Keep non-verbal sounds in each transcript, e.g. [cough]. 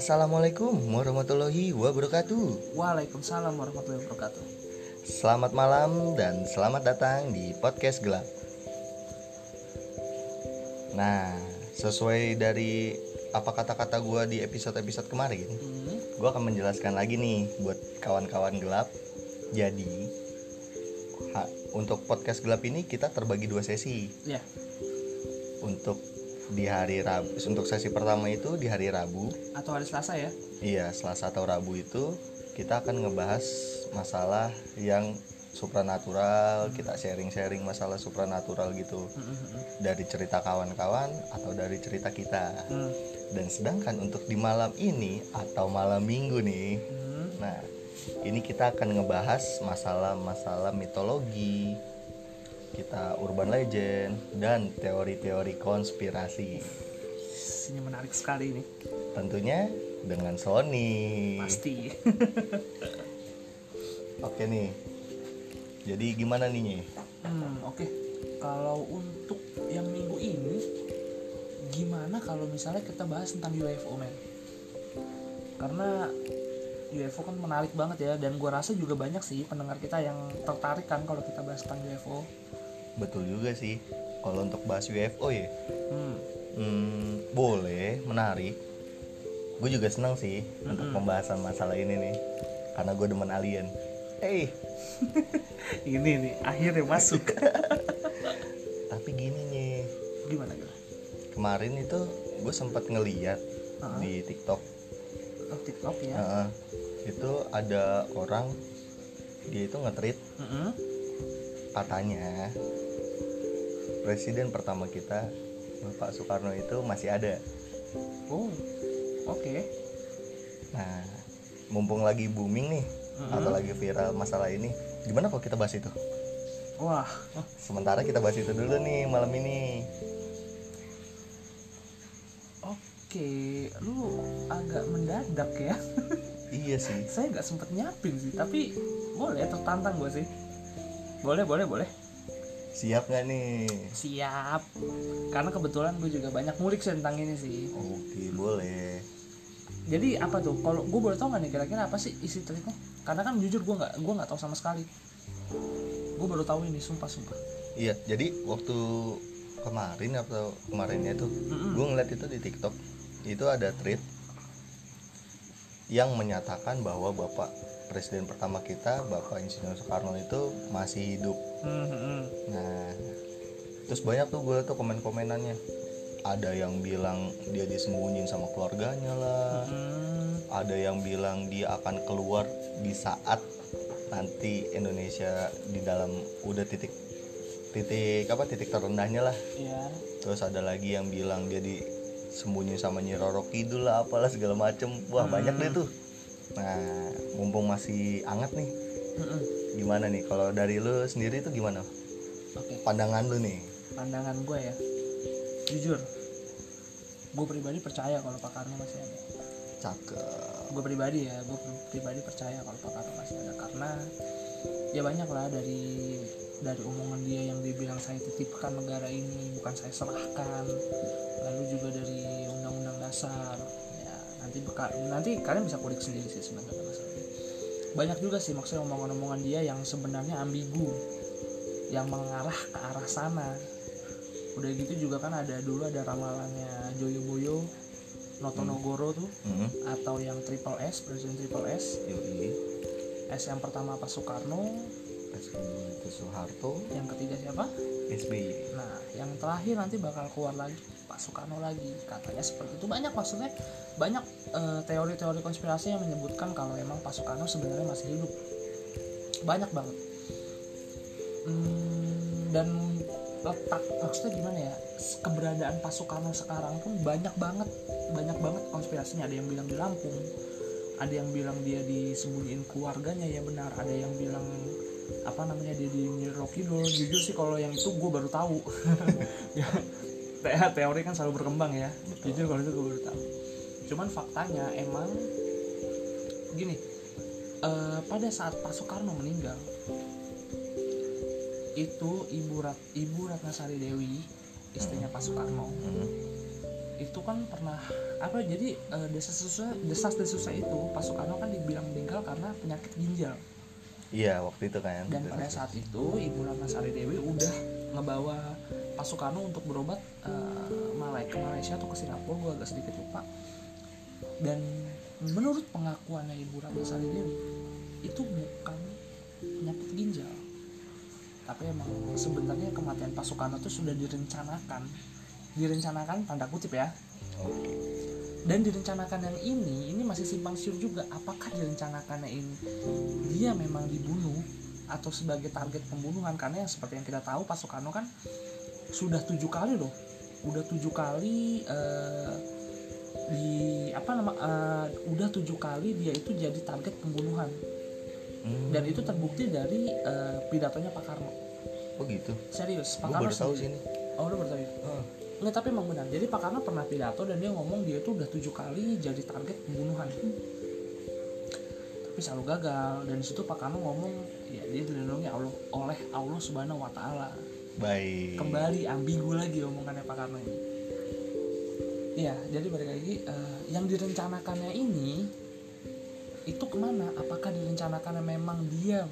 Assalamualaikum warahmatullahi wabarakatuh. Waalaikumsalam warahmatullahi wabarakatuh. Selamat malam dan selamat datang di podcast gelap. Nah, sesuai dari apa kata-kata gue di episode-episode kemarin, Hmm, gue akan menjelaskan lagi nih buat kawan-kawan gelap. Jadi, ha- untuk podcast gelap ini kita terbagi dua sesi. ya, Untuk di hari Rabu, untuk sesi pertama itu di hari Rabu, atau hari Selasa ya. Iya, Selasa atau Rabu itu kita akan ngebahas masalah yang supranatural, kita sharing-sharing masalah supranatural gitu Hmm, hmm, hmm. dari cerita kawan-kawan atau dari cerita kita. Hmm, Dan sedangkan untuk di malam ini atau malam Minggu nih, hmm. nah ini kita akan ngebahas masalah-masalah mitologi, kita urban legend dan teori-teori konspirasi. Ini menarik sekali ini. Tentunya dengan Sony. Pasti. [laughs] Oke nih. Jadi gimana nih? Hmm, oke. Kalau untuk yang minggu ini, gimana kalau misalnya kita bahas tentang UFO men? Karena UFO kan menarik banget ya, dan gua rasa juga banyak sih pendengar kita yang tertarik kan kalau kita bahas tentang UFO. Betul juga sih. Kalau untuk bahas UFO ya, Hmm, hmm, boleh, menarik. Gue juga senang sih untuk Mm-mm. pembahasan masalah ini nih, karena gue demen alien. Eh, [laughs] ini nih akhirnya masuk. [laughs] tapi gini nih, gimana gimana? kemarin itu gue sempat ngeliat Ah. di TikTok, Oh, TikTok ya. Heeh. itu ada orang dia itu nge-tweet Mm-mm. Katanya presiden pertama kita Bapak Soekarno itu masih ada. Oh, oke. Nah, mumpung lagi booming nih Mm-mm. atau lagi viral masalah ini, gimana kalau kita bahas itu? Wah, Sementara kita bahas itu dulu nih malam ini. oke. Lu agak mendadak ya. Iya sih. Saya nggak sempet nyiapin sih, tapi boleh tertantang gue sih. Boleh, boleh, boleh. Siap nggak nih? Siap. Karena kebetulan gue juga banyak ngulik sih tentang ini sih. Oke, boleh. Jadi apa tuh? Kalau gue boleh tau nggak nih kira-kira apa sih isi tweetnya? Karena kan jujur gue nggak gue nggak tahu sama sekali. Gue baru tahu ini, sumpah sumpah. Iya, jadi waktu kemarin atau kemarinnya itu Mm-mm. gue ngeliat itu di TikTok itu ada tweet yang menyatakan bahwa Bapak Presiden pertama kita Bapak Insinyur Soekarno itu masih hidup Hmm, Nah, terus banyak tuh gue tuh komen-komenannya. Ada yang bilang dia disembunyiin sama keluarganya lah. Hmm, Ada yang bilang dia akan keluar di saat nanti Indonesia di dalam udah titik titik apa titik terendahnya lah. Iya. Terus ada lagi yang bilang dia disembunyiin sama Nyi Roro Kidul lah apalah segala macem. Wah, Hmm. banyak deh tuh. Nah, mumpung masih anget nih, Mm-mm. gimana nih kalau dari lu sendiri itu gimana? Oke. Pandangan lu nih. pandangan gue ya jujur gue pribadi percaya kalau Pak Karno masih ada Cakep. gue pribadi ya gue pribadi percaya kalau Pak Karno masih ada karena ya banyak lah dari dari omongan dia yang dia bilang saya titipkan negara ini bukan saya serahkan lalu juga dari undang-undang dasar nanti beka- nanti kalian bisa kulik sendiri sih sebenarnya masalahnya banyak juga sih maksudnya omongan-omongan dia yang sebenarnya ambigu yang mengarah ke arah sana. Udah gitu juga kan ada dulu ada ramalannya Joyo Boyo Notonogoro tuh Hmm. atau yang triple S presiden triple S. Yoi. S yang pertama Pak Soekarno. Kedua itu Soeharto, yang ketiga siapa? SBY. nah yang terakhir nanti bakal keluar lagi Pak Soekarno lagi. Katanya seperti itu. Banyak maksudnya. Banyak eh, teori-teori konspirasi yang menyebutkan kalau emang Pak Soekarno sebenarnya masih hidup. Banyak banget. Hmm, dan letak maksudnya gimana ya? Keberadaan Pak Soekarno sekarang pun banyak banget. Banyak banget konspirasinya. Ada yang bilang di Lampung ada yang bilang dia disembunyiin keluarganya. Ya benar. Ada yang bilang apa namanya dia di Rocky Dul jujur sih kalau yang itu gue baru tahu. [laughs] Ya teori kan selalu berkembang ya. Betul. jujur kalau itu gue baru tahu. Cuman faktanya emang gini eh, pada saat Pak Soekarno meninggal itu ibu Rat ibu Ratnasari Dewi istrinya Pak Soekarno Hmm. itu kan pernah apa jadi eh, desas-desusnya desas-desusnya itu Pak Soekarno kan dibilang meninggal karena penyakit ginjal. Iya waktu itu kan. Dan pada saat itu Ibu Ratna Sari Dewi udah ngebawa Soekarno untuk berobat Malai ke Malaysia atau ke Singapura gue agak sedikit lupa. Dan menurut pengakuannya Ibu Ratna Dewi itu bukan penyakit ginjal. Tapi emang sebenarnya kematian Pak Soekarno itu sudah direncanakan. Direncanakan tanda kutip ya. Dan direncanakan yang ini ini masih simpang siur juga. Apakah direncanakannya ini dia memang dibunuh atau sebagai target pembunuhan? Karena yang seperti yang kita tahu Pak kan sudah tujuh kali loh udah tujuh kali eh, di apa nama eh, udah tujuh kali dia itu jadi target pembunuhan Hmm. dan itu terbukti dari eh, pidatonya Pak Karno oh gitu serius Pak Karno baru tahu sendiri. sih ini oh udah baru tahu ya? Nggak, tapi emang benar. Jadi Pak Karno pernah pidato dan dia ngomong dia itu udah tujuh kali jadi target pembunuhan. Tapi selalu gagal. Dan situ Pak Karno ngomong ya dia dilindungi Allah oleh Allah Subhanahu Wa Taala. Baik Kembali ambigu lagi omongannya Pak Karno ini. Iya, jadi balik lagi eh, yang direncanakannya ini itu ke mana? Apakah direncanakannya memang dia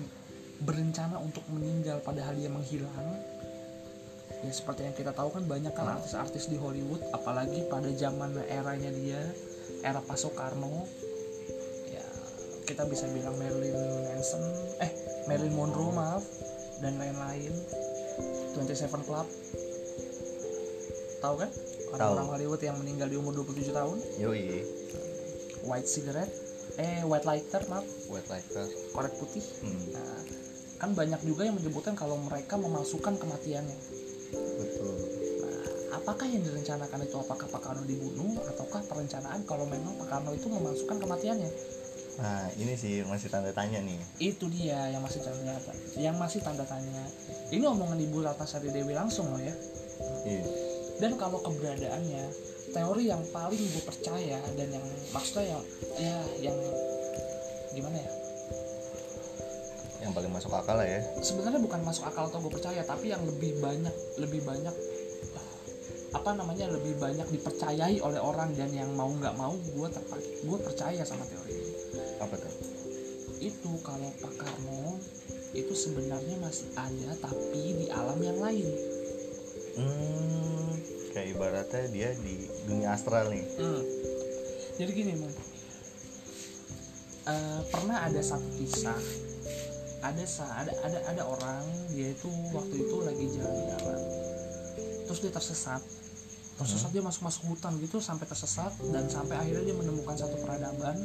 berencana untuk meninggal padahal dia menghilang? ya seperti yang kita tahu kan banyak kan artis-artis di Hollywood apalagi pada zaman eranya dia era Pak Soekarno ya kita bisa bilang Marilyn Manson eh Marilyn Monroe maaf dan lain-lain 27 Club. Tahu kan? Tahu. orang-orang Hollywood yang meninggal di umur 27 tahun. Yoi. White Cigarette. Eh White Lighter maaf. White lighter. Korek putih. Hmm. nah, kan banyak juga yang menyebutkan kalau mereka memasukkan kematiannya. Betul. Nah, apakah yang direncanakan itu? Apakah Pak Karno dibunuh? Ataukah perencanaan kalau memang Pak Karno itu memasukkan kematiannya? nah ini sih masih tanda tanya nih. Itu dia yang masih tanda yang masih tanda tanya. Ini omongan Ibu Ratna Sari Dewi langsung loh ya. iya Dan kalau keberadaannya, teori yang paling gue percaya dan yang maksudnya yang ya yang gimana ya? yang paling masuk akal lah ya Sebenarnya bukan masuk akal atau gue percaya, tapi yang lebih banyak lebih banyak apa namanya lebih banyak dipercayai oleh orang dan yang mau nggak mau gue terpakai gue percaya sama teori ini apa tuh itu kalau Pak Karno itu sebenarnya masih ada tapi di alam yang lain. Hmm, kayak ibaratnya dia di dunia astral nih. Hmm. jadi gini man Eh, pernah ada satu kisah ada ada ada ada orang dia itu waktu itu lagi jalan-jalan. Terus dia tersesat. Tersesat dia masuk masuk hutan gitu sampai tersesat dan sampai akhirnya dia menemukan satu peradaban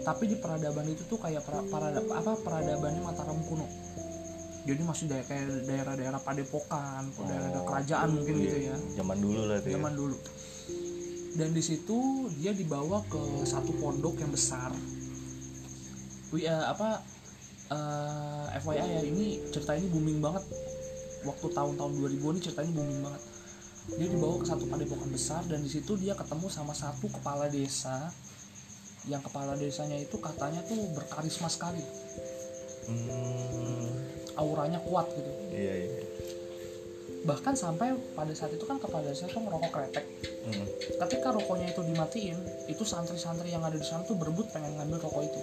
tapi di peradaban itu tuh kayak pra- parada, apa peradabannya Mataram kuno. Jadi masih daerah kayak daerah-daerah padepokan daerah-daerah kerajaan mungkin Iya, gitu ya. zaman dulu lah tuh ya. zaman dulu. Dan di situ dia dibawa ke satu pondok yang besar. Wi- eh, apa eh, FYI ya ini cerita ini booming banget. Waktu tahun-tahun 2000 ini cerita ini booming banget. Dia dibawa ke satu padepokan besar dan di situ dia ketemu sama satu kepala desa yang kepala desanya itu katanya tuh berkarisma sekali. Hmm, auranya kuat gitu. Iya iya. Bahkan sampai pada saat itu kan kepala desa tuh ngerokok kretek. Hmm, ketika rokoknya itu dimatiin itu santri-santri yang ada di sana tuh berebut pengen ngambil rokok itu.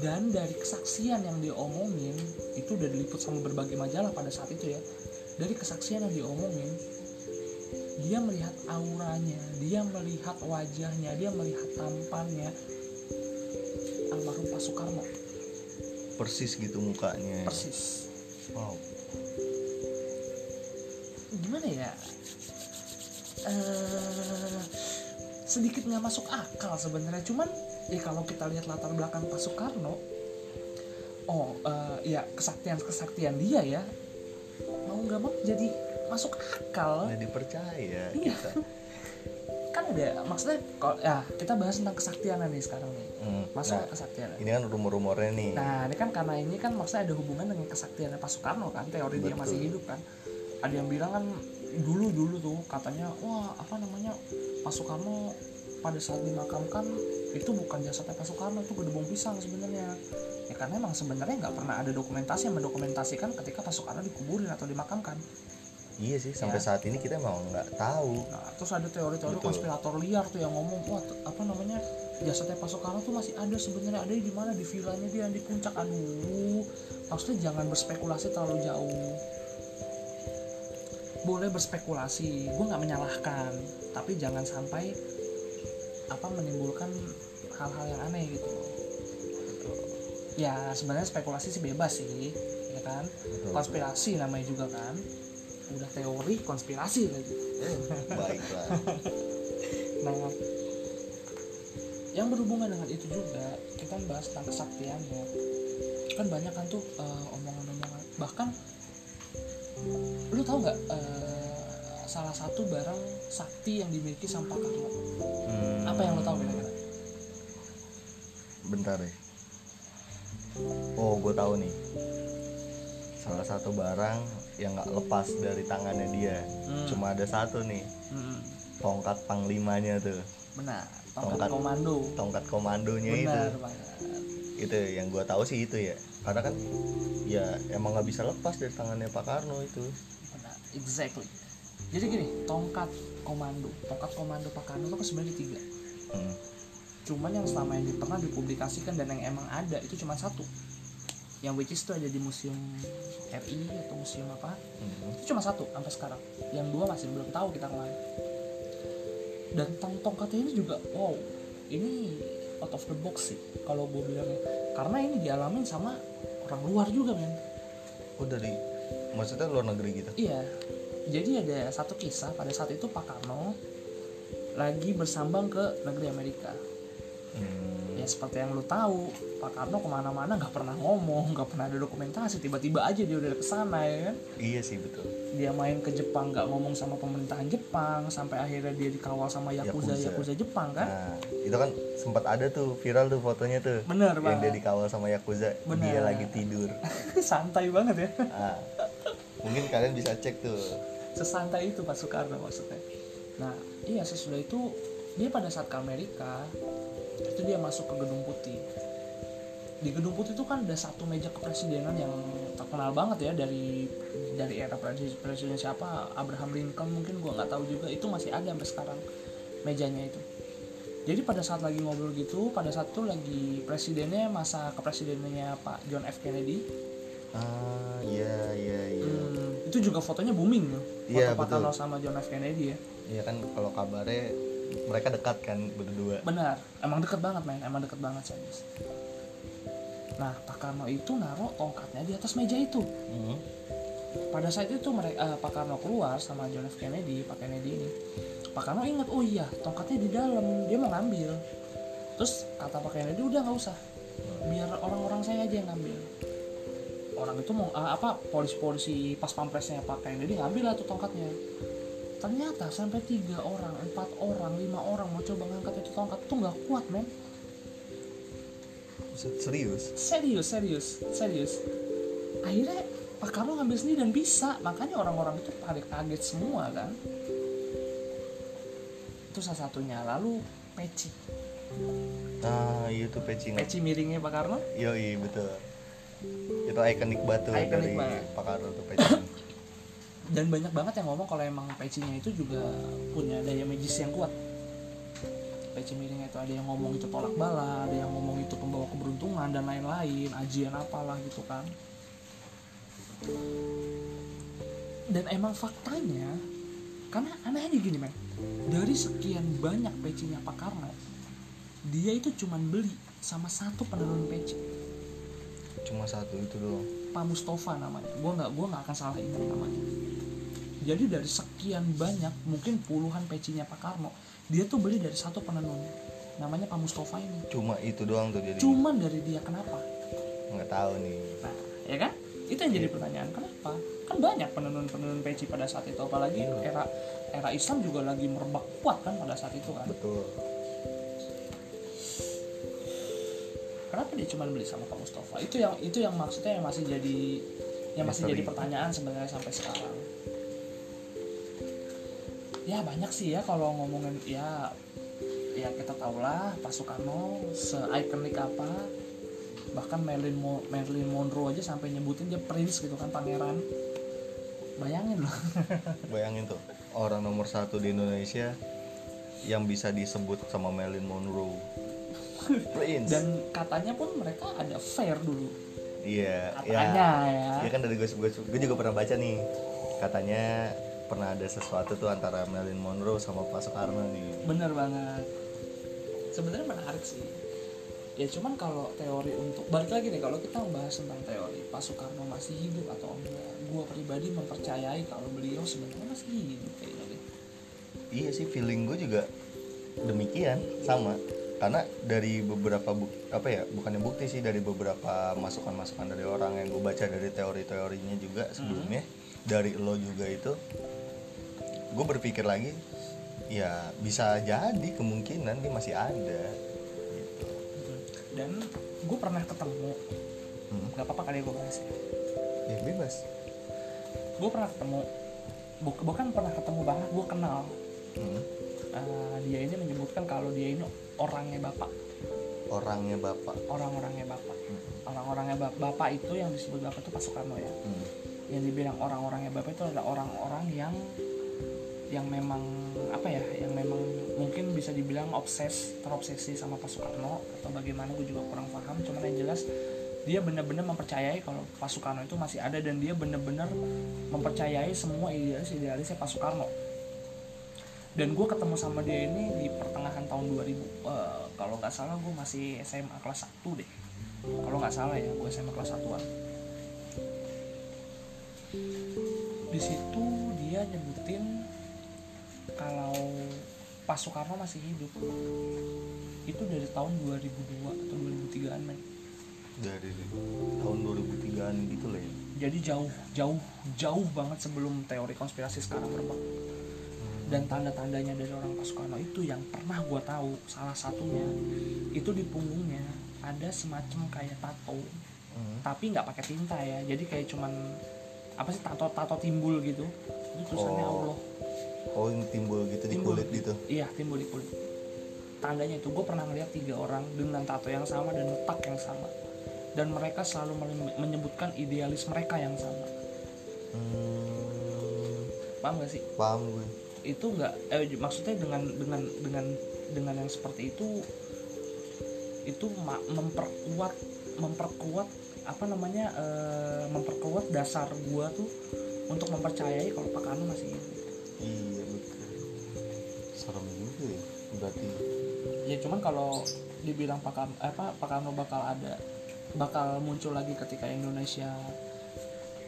Dan dari kesaksian yang dia omongin itu udah diliput sama berbagai majalah pada saat itu ya. Dari kesaksian yang diomongin dia melihat auranya dia melihat wajahnya dia melihat tampannya. Almarhum Pak Soekarno. Persis gitu mukanya. Persis. Wow. Gimana ya? Eh sedikit nggak masuk akal sebenarnya. Cuman ya kalau kita lihat latar belakang Pak Soekarno oh eh, ya kesaktian kesaktian dia ya mau nggak mau jadi masuk akal nggak dipercaya Iya. kita [laughs] kan ada maksudnya kalau ya kita bahas tentang kesaktian nih sekarang nih Hmm, masuk nah, kesaktian ini kan rumor-rumornya nih Nah, ini kan karena ini kan maksudnya ada hubungan dengan kesaktiannya Pak Soekarno kan, teori dia Betul. masih hidup kan. Ada yang bilang kan dulu dulu tuh katanya, wah apa namanya Pak Soekarno pada saat dimakamkan itu bukan jasadnya Pak Soekarno itu gedebong pisang sebenarnya. Ya karena emang sebenarnya nggak pernah ada dokumentasi yang mendokumentasikan ketika Pak Soekarno dikuburin atau dimakamkan. Iya sih sampai Ya. saat ini kita emang nggak tahu Nah, terus ada teori-teori Betul. konspirator liar tuh yang ngomong, wah apa namanya jasadnya Pak Soekarno tuh masih ada sebenarnya ada di mana di vilanya dia di puncak. Aduh, maksudnya jangan berspekulasi terlalu jauh. Boleh berspekulasi, gue nggak menyalahkan, tapi jangan sampai apa menimbulkan hal-hal yang aneh gitu. Ya sebenarnya spekulasi sih bebas sih, ya kan? Betul. Konspirasi namanya juga kan. Udah teori konspirasi lagi. baiklah [laughs] Nah, yang berhubungan dengan itu juga kita bahas tentang kesaktiannya. Kan banyak kan tuh eh, omongan-omongan. Bahkan lu tahu nggak eh, salah satu barang sakti yang dimiliki sama Pak Karno? Hmm, Apa yang lu tahu kira-kira? bentar deh oh gue tahu nih salah satu barang yang nggak lepas dari tangannya dia Hmm. cuma ada satu nih Mm-mm. tongkat panglimanya tuh Benar. Tongkat Tongkat. komando. tongkat komandonya itu Benar banget. itu yang gue tahu sih itu ya karena kan ya emang nggak bisa lepas dari tangannya Pak Karno itu Benar. Exactly. Jadi gini, tongkat komando, tongkat komando Pak Karno itu kan sebenarnya tiga. Hmm. cuman yang selama ini pernah dipublikasikan dan yang emang ada itu cuma satu yang which is itu ada di museum RI atau museum apa? Hmm. itu cuma satu sampai sekarang. Yang dua masih belum tahu kita ke mana. Dan tong tongkatnya ini juga wow ini out of the box sih kalau gue bilangnya. Karena ini dialamin sama orang luar juga men. Oh dari maksudnya luar negeri gitu? Iya. Jadi ada satu kisah pada saat itu Pak Karno lagi bersambang ke negeri Amerika seperti yang lu tahu Pak Karno ke mana-mana nggak pernah ngomong nggak pernah ada dokumentasi tiba-tiba aja dia udah ke sana ya kan? Iya sih betul. Dia main ke Jepang nggak ngomong sama pemerintahan Jepang sampai akhirnya dia dikawal sama yakuza Yakuza. yakuza Jepang kan? Nah itu kan sempat ada tuh viral tuh fotonya tuh. Bener yang dia banget dikawal sama yakuza Bener. dia lagi tidur. [laughs] Santai banget ya? Ah, mungkin kalian bisa cek tuh. Sesantai itu Pak Soekarno maksudnya. Nah iya sesudah itu dia pada saat ke Amerika itu dia masuk ke gedung putih. Di gedung putih itu kan ada satu meja kepresidenan yang terkenal banget ya dari dari era presiden, presiden siapa? Abraham Lincoln mungkin gua nggak tahu juga. Itu masih ada sampai sekarang mejanya itu. Jadi pada saat lagi ngobrol gitu pada saat itu lagi presidennya masa kepresidenannya Pak John F. Kennedy. Ah iya iya iya. Hmm, itu juga fotonya booming loh foto Iya, Pak sama John F. Kennedy ya. Iya kan kalau kabarnya mereka dekat kan berdua benar. Emang deket banget men. Emang deket banget serius. Nah Pak Karno itu naruh tongkatnya di atas meja itu. Hmm. pada saat itu mereka Pak Karno keluar sama John F. Kennedy Pak Kennedy ini Pak Karno ingat oh iya tongkatnya di dalam dia mau ngambil. Terus kata Pak Kennedy udah nggak usah. Biar orang-orang saya aja yang ngambil. Orang itu mau ah, apa polisi-polisi pas pampresnya Pak Kennedy ngambil lah tuh tongkatnya ternyata sampai tiga orang empat orang lima orang mau coba ngangkat itu tongkat tuh nggak kuat men. Serius? Serius serius serius. Akhirnya Pak Karno ngambil sendiri dan bisa. Makanya orang-orang itu pada kaget semua kan? Itu salah satunya. Lalu peci. Nah iya tuh peci. Peci miringnya Pak Karno? Yoi betul. Itu ikonik batu Ikonik dari banget. Pak Karno tuh peci dan banyak banget yang ngomong kalau emang pecinya itu juga punya daya magis yang kuat. Peci miringnya itu ada yang ngomong itu tolak bala ada yang ngomong itu pembawa keberuntungan dan lain-lain ajian apalah gitu kan. Dan emang faktanya karena anehnya gini men. Dari sekian banyak pecinya Pak Karno dia itu cuman beli sama satu penenun peci. Cuma satu itu doang Pak Mustafa namanya. Gue nggak gua nggak akan salah ingat namanya. Jadi dari sekian banyak mungkin puluhan pecinya Pak Karno dia tuh beli dari satu penenun. Namanya Pak Mustafa ini. Cuma itu doang tuh jadi cuman dari dia kenapa? Nggak tahu nih. Nah ya kan? Itu yang jadi pertanyaan kenapa? Kan banyak penenun-penenun peci pada saat itu apalagi Iya. era era Islam juga lagi merebak kuat kan pada saat itu kan? Betul kenapa dia cuma beli sama Pak Mustafa? Itu yang itu yang maksudnya yang masih jadi yang masih Misteri. jadi pertanyaan sebenarnya sampai sekarang. Ya banyak sih ya kalau ngomongin ya ya kita tahulah Pak Soekarno se-ikonik apa. Bahkan Marilyn, Mo- Marilyn Monroe aja sampai nyebutin dia prince gitu kan pangeran. Bayangin loh. [laughs] Bayangin tuh orang nomor satu di Indonesia yang bisa disebut sama Marilyn Monroe Prince. Dan katanya pun mereka ada fair dulu. Iya katanya ya, ya Iya kan dari gue gue juga pernah baca nih katanya pernah ada sesuatu tuh antara Marilyn Monroe sama Pak Soekarno nih. Bener banget. Sebenarnya menarik sih. Ya cuman kalau teori untuk balik lagi nih kalau kita membahas tentang teori Pak Soekarno masih hidup atau enggak? Gue pribadi mempercayai kalau beliau sebenarnya masih hidup kayaknya iya sih feeling gue juga demikian sama karena dari beberapa buk, apa ya bukannya bukti sih dari beberapa masukan-masukan dari orang yang gue baca dari teori-teorinya juga sebelumnya dari lo juga itu gue berpikir lagi ya bisa jadi kemungkinan dia masih ada gitu. Dan gue pernah ketemu Hmm. nggak apa-apa kali gue bahas ya. Ya bebas. Gue pernah ketemu bu- bukan pernah ketemu banget gue kenal. Hmm. Eh, dia ini menyebutkan kalau dia ini orangnya bapak. Orangnya bapak. Orang-orangnya bapak. Hmm. orang-orangnya bap- bapak itu yang disebut bapak itu Pak Soekarno ya. Hmm. yang dibilang orang-orangnya bapak itu adalah orang-orang yang yang memang apa ya yang memang mungkin bisa dibilang obses terobsesi sama Pak Soekarno atau bagaimana gue juga kurang paham. Cuman yang jelas dia benar-benar mempercayai kalau Pak Soekarno itu masih ada dan dia benar-benar mempercayai semua idealis idealisnya Pak Soekarno dan gue ketemu sama dia ini di pertengahan tahun 2000 Eh, kalau nggak salah gue masih SMA kelas 1 deh. Kalau nggak salah ya gue SMA kelas 1an di situ dia nyebutin kalau Pak Soekarno masih hidup. Itu dari tahun 2002 atau 2003an men. Dari tahun 2003an gitu lah ya. Jadi jauh jauh jauh banget sebelum teori konspirasi sekarang berkembang dan tanda-tandanya dari orang Pak Soekarno itu yang pernah gue tahu salah satunya itu di punggungnya ada semacam kayak tato Hmm. tapi nggak pakai tinta ya. Jadi kayak cuman apa sih tato tato timbul gitu. Itu tulisannya Oh. Allah. Oh yang timbul gitu di Timbul. kulit gitu? Iya timbul di kulit. Tandanya itu gue pernah ngeliat tiga orang dengan tato yang sama dan letak yang sama. Dan mereka selalu menyebutkan idealis mereka yang sama. Hmm, paham gak sih? Paham gue itu nggak eh, maksudnya dengan dengan dengan dengan yang seperti itu itu memperkuat memperkuat apa namanya eh, memperkuat dasar gua tuh untuk mempercayai kalau Pak Karno masih hidup. Iya betul. Serem juga ya berarti. Ya cuman kalau dibilang Pak Karno, apa Pak Karno bakal ada bakal muncul lagi ketika Indonesia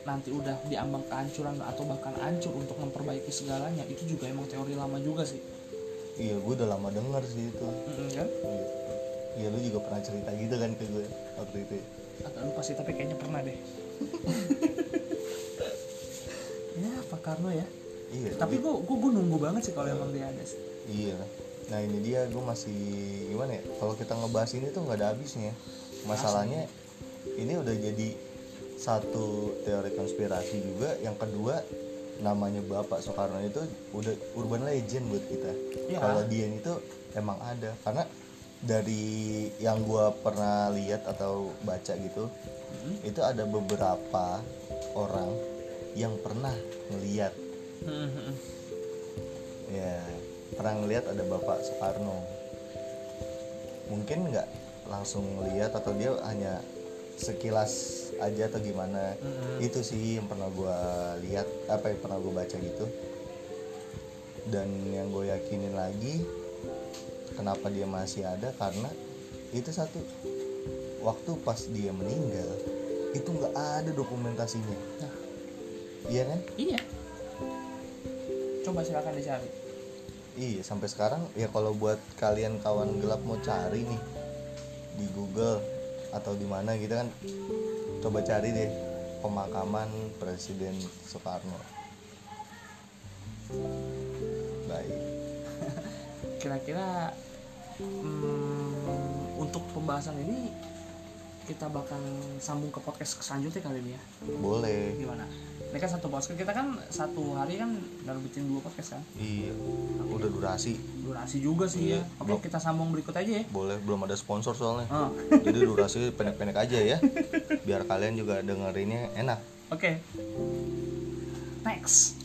nanti udah diambang kehancuran atau bahkan hancur untuk memperbaiki segalanya itu juga emang teori lama juga sih. Iya gue udah lama denger sih itu. Mm-mm, kan? Iya. Iya, lu juga pernah cerita gitu kan ke gue waktu itu agak lupa sih tapi kayaknya pernah deh. [laughs] Ya Pak Karno ya? Iya tapi gue gue nunggu banget sih kalau emang dia ada sih. Iya. Nah ini dia gue masih gimana ya? Kalau kita ngebahas ini tuh nggak ada habisnya. Masalahnya ini udah jadi satu teori konspirasi juga yang kedua namanya Bapak Soekarno itu udah urban legend buat kita Iya. kalau dia itu emang ada karena dari yang gua pernah lihat atau baca gitu Mm-mm. itu ada beberapa orang yang pernah ngeliat Mm-mm. ya pernah ngeliat ada bapak Soekarno mungkin nggak langsung ngeliat atau dia hanya sekilas aja atau gimana? Mm-mm. itu sih yang pernah gua lihat apa yang pernah gue baca gitu. Dan yang gue yakinin lagi kenapa dia masih ada? Karena itu satu waktu pas dia meninggal itu nggak ada dokumentasinya. Nah. iya kan? Iya. Coba silakan dicari. Iya sampai sekarang ya kalau buat kalian kawan gelap mau cari nih di Google atau di mana gitu kan coba cari deh pemakaman Presiden Soekarno. Baik. [laughs] kira-kira hmm, untuk pembahasan ini kita bakal sambung ke podcast selanjutnya kali ini ya Boleh. gimana ini kan satu podcast kita kan satu hari kan udah bikin dua podcast kan Iya. Udah durasi. durasi juga sih ya Iya. oke kita sambung berikut aja ya Boleh belum ada sponsor soalnya. Oh, Jadi durasi pendek-pendek aja ya. Biar kalian juga dengerinnya enak. oke next next